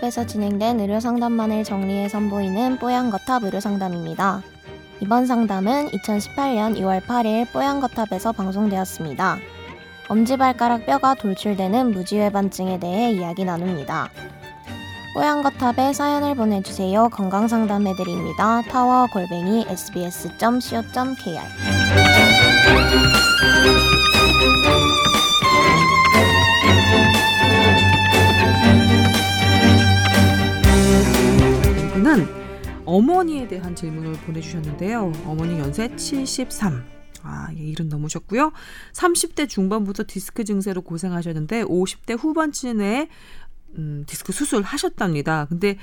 뽀얀거탑에서 진행된 의료 상담만을 정리해 선보이는 뽀얀거탑 의료 상담입니다. 이번 상담은 2018년 2월 8일 뽀얀거탑에서 방송되었습니다. 엄지발가락 뼈가 돌출되는 무지외반증에 대해 이야기 나눕니다. 뽀얀거탑에 사연을 보내주세요. 건강상담해드립니다. 타워 골뱅이 sbs.co.kr 어머니에 대한 질문을 보내주셨는데요. 어머니 연세 73. 아, 예, 일은 넘으셨고요. 30대 중반부터 디스크 증세로 고생하셨는데 50대 후반쯤에 음, 디스크 수술 하셨답니다. 근데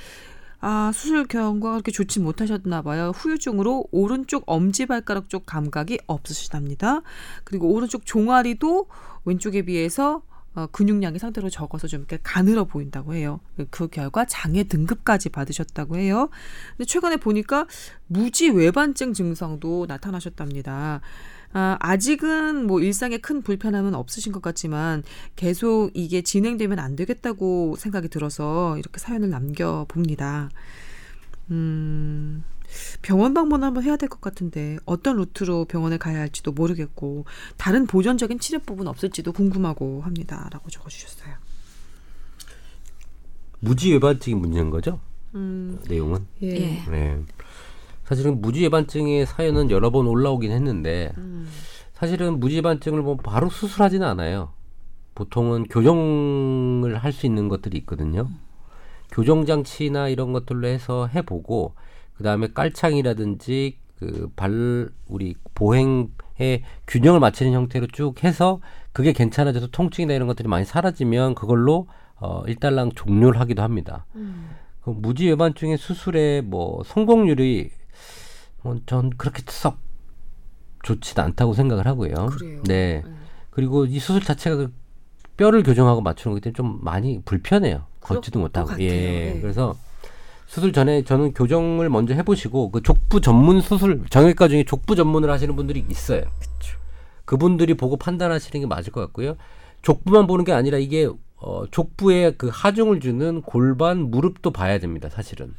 아, 수술 결과가 그렇게 좋지 못하셨나 봐요. 후유증으로 오른쪽 엄지발가락 쪽 감각이 없으시답니다. 그리고 오른쪽 종아리도 왼쪽에 비해서 어, 근육량이 상대로 적어서 좀 이렇게 가늘어 보인다고 해요. 그 결과 장애 등급까지 받으셨다고 해요. 근데 최근에 보니까 무지 외반증 증상도 나타나셨답니다. 아, 아직은 뭐 일상에 큰 불편함은 없으신 것 같지만 계속 이게 진행되면 안 되겠다고 생각이 들어서 이렇게 사연을 남겨봅니다. 음, 병원 방문 한번 해야 될 것 같은데 어떤 루트로 병원에 가야 할지도 모르겠고 다른 보존적인 치료법은 없을지도 궁금하고 합니다라고 적어주셨어요. 무지외반증이 문제인 거죠? 음, 내용은. 예. 네. 사실은 무지외반증의 사연은 여러 번 올라오긴 했는데 음, 사실은 무지외반증을 뭐 바로 수술하지는 않아요. 보통은 교정을 할 수 있는 것들이 있거든요. 교정 장치나 이런 것들로 해서 해보고 그 다음에 깔창이라든지 그 발 우리 보행의 균형을 맞추는 형태로 쭉 해서 그게 괜찮아져서 통증이나 이런 것들이 많이 사라지면 그걸로 어 일단락 종료를 하기도 합니다. 음. 그 무지 외반증의 수술의 뭐 성공률이 뭐전 그렇게 썩 좋지는 않다고 생각을 하고요. 그래요. 네. 그리고 이 수술 자체가 그 뼈를 교정하고 맞추는 거기 때문에 좀 많이 불편해요. 걷지도 못하고. 예. 예. 그래서 수술 전에 저는 교정을 먼저 해보시고 그 족부 전문 수술 정형외과 중에 족부 전문을 하시는 분들이 있어요. 그분들이 보고 판단하시는 게 맞을 것 같고요. 족부만 보는 게 아니라 이게 어, 족부에 그 하중을 주는 골반, 무릎도 봐야 됩니다. 사실은.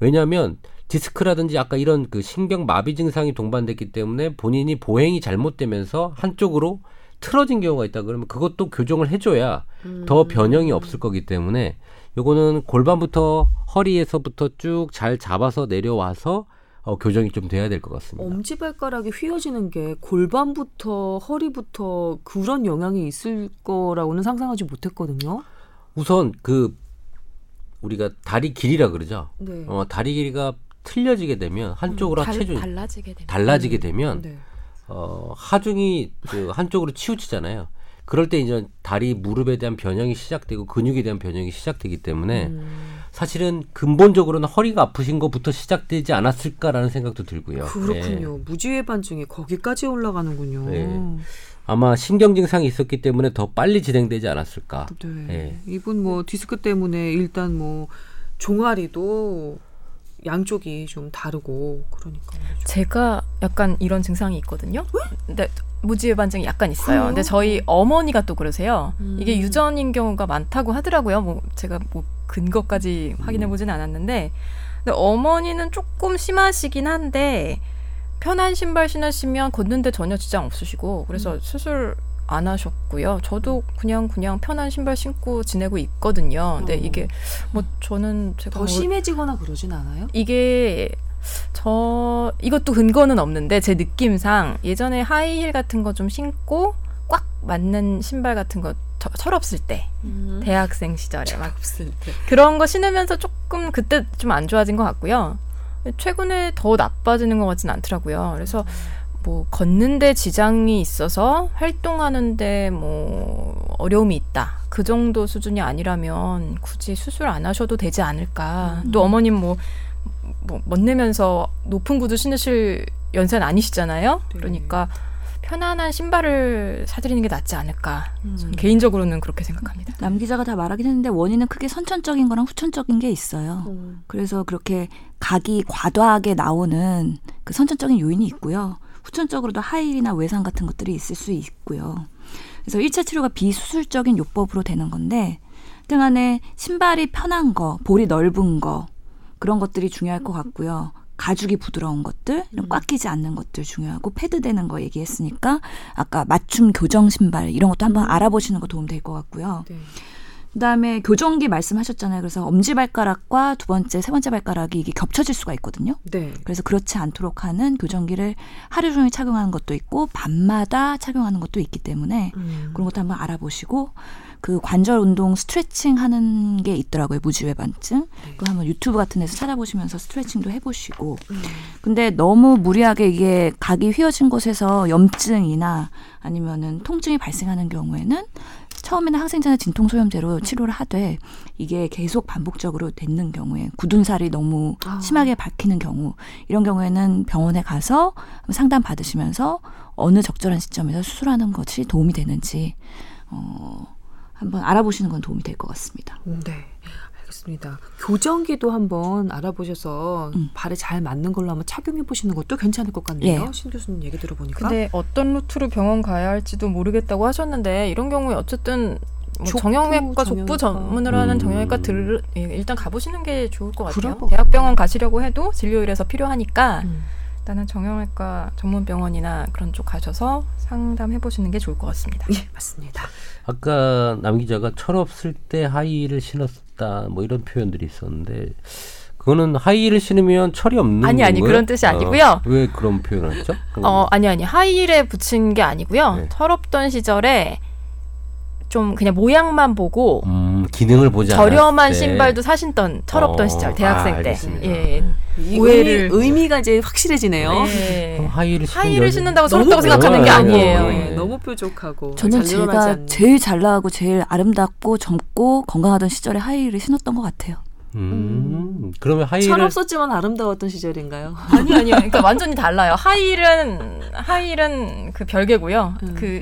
왜냐하면 디스크라든지 아까 이런 그 신경 마비 증상이 동반됐기 때문에 본인이 보행이 잘못되면서 한쪽으로 틀어진 경우가 있다 그러면 그것도 교정을 해줘야 더 변형이 없을 거기 때문에 요거는 골반부터 허리에서부터 쭉 잘 잡아서 내려와서 어, 교정이 좀 돼야 될 것 같습니다. 엄지발가락이 휘어지는 게 골반부터 허리부터 그런 영향이 있을 거라고는 상상하지 못했거든요. 우선 그 우리가 다리 길이라 그러죠. 네. 어, 다리 길이가 틀려지게 되면 한쪽으로 달, 체중 달라지게 되면 달라지게 되면 네. 어, 하중이 그 한쪽으로 치우치잖아요. 그럴 때 이제 다리 무릎에 대한 변형이 시작되고 근육에 대한 변형이 시작되기 때문에 음, 사실은 근본적으로는 허리가 아프신 것부터 시작되지 않았을까라는 생각도 들고요. 그렇군요. 예. 무지외반증이 거기까지 올라가는군요. 네. 아마 신경 증상이 있었기 때문에 더 빨리 진행되지 않았을까. 네. 예. 이분 뭐 디스크 때문에 일단 뭐 종아리도 양쪽이 좀 다르고 그러니까. 제가 약간 이런 증상이 있거든요. 근데 무지외반증이 약간 있어요. 그래요? 근데 저희 어머니가 또 그러세요. 음. 이게 유전인 경우가 많다고 하더라고요. 뭐 제가 뭐 근거까지 확인해 보진 않았는데, 근데 어머니는 조금 심하시긴 한데 편한 신발 신으시면 걷는데 전혀 지장 없으시고 그래서 음. 수술 안 하셨고요. 저도 그냥 그냥 편한 신발 신고 지내고 있거든요. 근데 어. 이게 뭐 저는 제가 더뭐 심해지거나 그러진 않아요? 이게 저 이것도 근거는 없는데 제 느낌상 예전에 하이힐 같은 거 좀 신고 꽉 맞는 신발 같은 거 저- 철없을 때 음. 대학생 시절에 막 없을 때. 그런 거 신으면서 조금 그때 좀 안 좋아진 것 같고요. 최근에 더 나빠지는 것 같진 않더라고요. 그래서 뭐 걷는데 지장이 있어서 활동하는데 뭐 어려움이 있다. 그 정도 수준이 아니라면 굳이 수술 안 하셔도 되지 않을까. 또 어머님 뭐, 뭐 멋내면서 높은 구두 신으실 연세는 아니시잖아요. 네. 그러니까 편안한 신발을 사드리는 게 낫지 않을까. 음. 저는 개인적으로는 그렇게 생각합니다. 남 기자가 다 말하긴 했는데 원인은 크게 선천적인 거랑 후천적인 게 있어요. 음. 그래서 그렇게 각이 과도하게 나오는 그 선천적인 요인이 있고요. 후천적으로도 하일이나 외상 같은 것들이 있을 수 있고요. 그래서 1차 치료가 비수술적인 요법으로 되는 건데 등 안에 신발이 편한 거, 볼이 넓은 거 그런 것들이 중요할 것 같고요. 가죽이 부드러운 것들, 이런 꽉 끼지 않는 것들 중요하고 패드 되는 거 얘기했으니까 아까 맞춤 교정 신발 이런 것도 한번 알아보시는 거 도움 될 것 같고요. 네. 그다음에 교정기 말씀하셨잖아요. 그래서 엄지 발가락과 두 번째, 세 번째 발가락이 이게 겹쳐질 수가 있거든요. 네. 그래서 그렇지 않도록 하는 교정기를 하루 종일 착용하는 것도 있고 밤마다 착용하는 것도 있기 때문에 음. 그런 것도 한번 알아보시고 그 관절 운동 스트레칭 하는 게 있더라고요 무지외반증 그거 한번 유튜브 같은 데서 찾아보시면서 스트레칭도 해보시고 음. 근데 너무 무리하게 이게 각이 휘어진 곳에서 염증이나 아니면은 통증이 발생하는 경우에는 처음에는 항생제나 진통소염제로 치료를 하되 이게 계속 반복적으로 되는 경우에 굳은 살이 너무 아. 심하게 박히는 경우 이런 경우에는 병원에 가서 상담 받으시면서 어느 적절한 시점에서 수술하는 것이 도움이 되는지 어 한번 알아보시는 건 도움이 될 것 같습니다. 네. 알겠습니다. 교정기도 한번 알아보셔서 음. 발에 잘 맞는 걸로 한번 착용해 보시는 것도 괜찮을 것 같네요. 예. 신 교수님 얘기 들어보니까. 근데 어떤 루트로 병원 가야 할지도 모르겠다고 하셨는데 이런 경우에 어쨌든 뭐 족부 정형외과, 정형외과. 족부 전문으로 하는 음. 정형외과 들 예, 일단 가보시는 게 좋을 것 같아요. 대학병원 가시려고 해도 진료일에서 필요하니까 음. 일단은 정형외과 전문 병원이나 그런 쪽 가셔서 상담해 보시는 게 좋을 것 같습니다. 예, 맞습니다. 아까 남 기자가 철없을 때 하이힐을 신었다 뭐 이런 표현들이 있었는데 그거는 하이힐을 신으면 철이 없는 아니, 아니, 건가요? 그런 뜻이 어, 아니고요. 왜 그런 표현을 했죠? 어 아니 아니 하이힐에 붙인 게 아니고요. 네. 철없던 시절에 좀 그냥 모양만 보고 음, 기능을 보지 저렴한 않았을 때. 신발도 사신던 철없던 어, 시절 대학생 아, 때. 예. 이 오해를- 의미, 의미 가 이제 확실해지네요. 예. 그럼 하이힐을 신는 하이힐을 신는다고 서럽다고 생각하는 게 아니에요. 예. 네, 너무 뾰족하고 저는 제가 않는. 제일 잘 나가고 제일 아름답고 젊고 건강하던 시절에 하이힐을 신었던 것 같아요. 음, 그러면 하이힐을 철없었지만 아름다웠던 시절인가요? 아니 아니요. 그러니까 완전히 달라요. 하이힐은 하이힐은 그 별개고요. 음. 그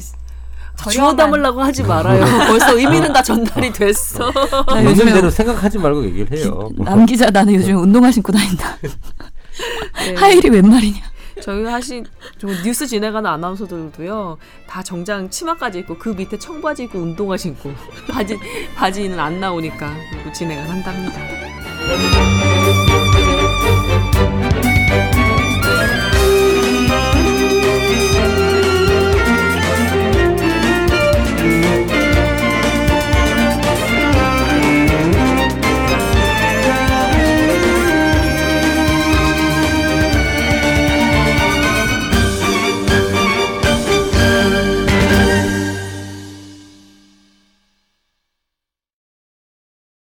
주워 저렴한 담으려고 하지 말아요. 벌써 의미는 다 전달이 됐어. 나 있는 요즘에 대로 생각하지 말고 얘기를 해요. 남 기자 나는 요즘 운동화 신고 다닌다. 네. 하이힐이 웬 말이냐? 저희 하신 저 뉴스 진행하는 아나운서들도요 다 정장 치마까지 입고 그 밑에 청바지 입고 운동화 신고 바지 바지는 안 나오니까 진행을 한답니다.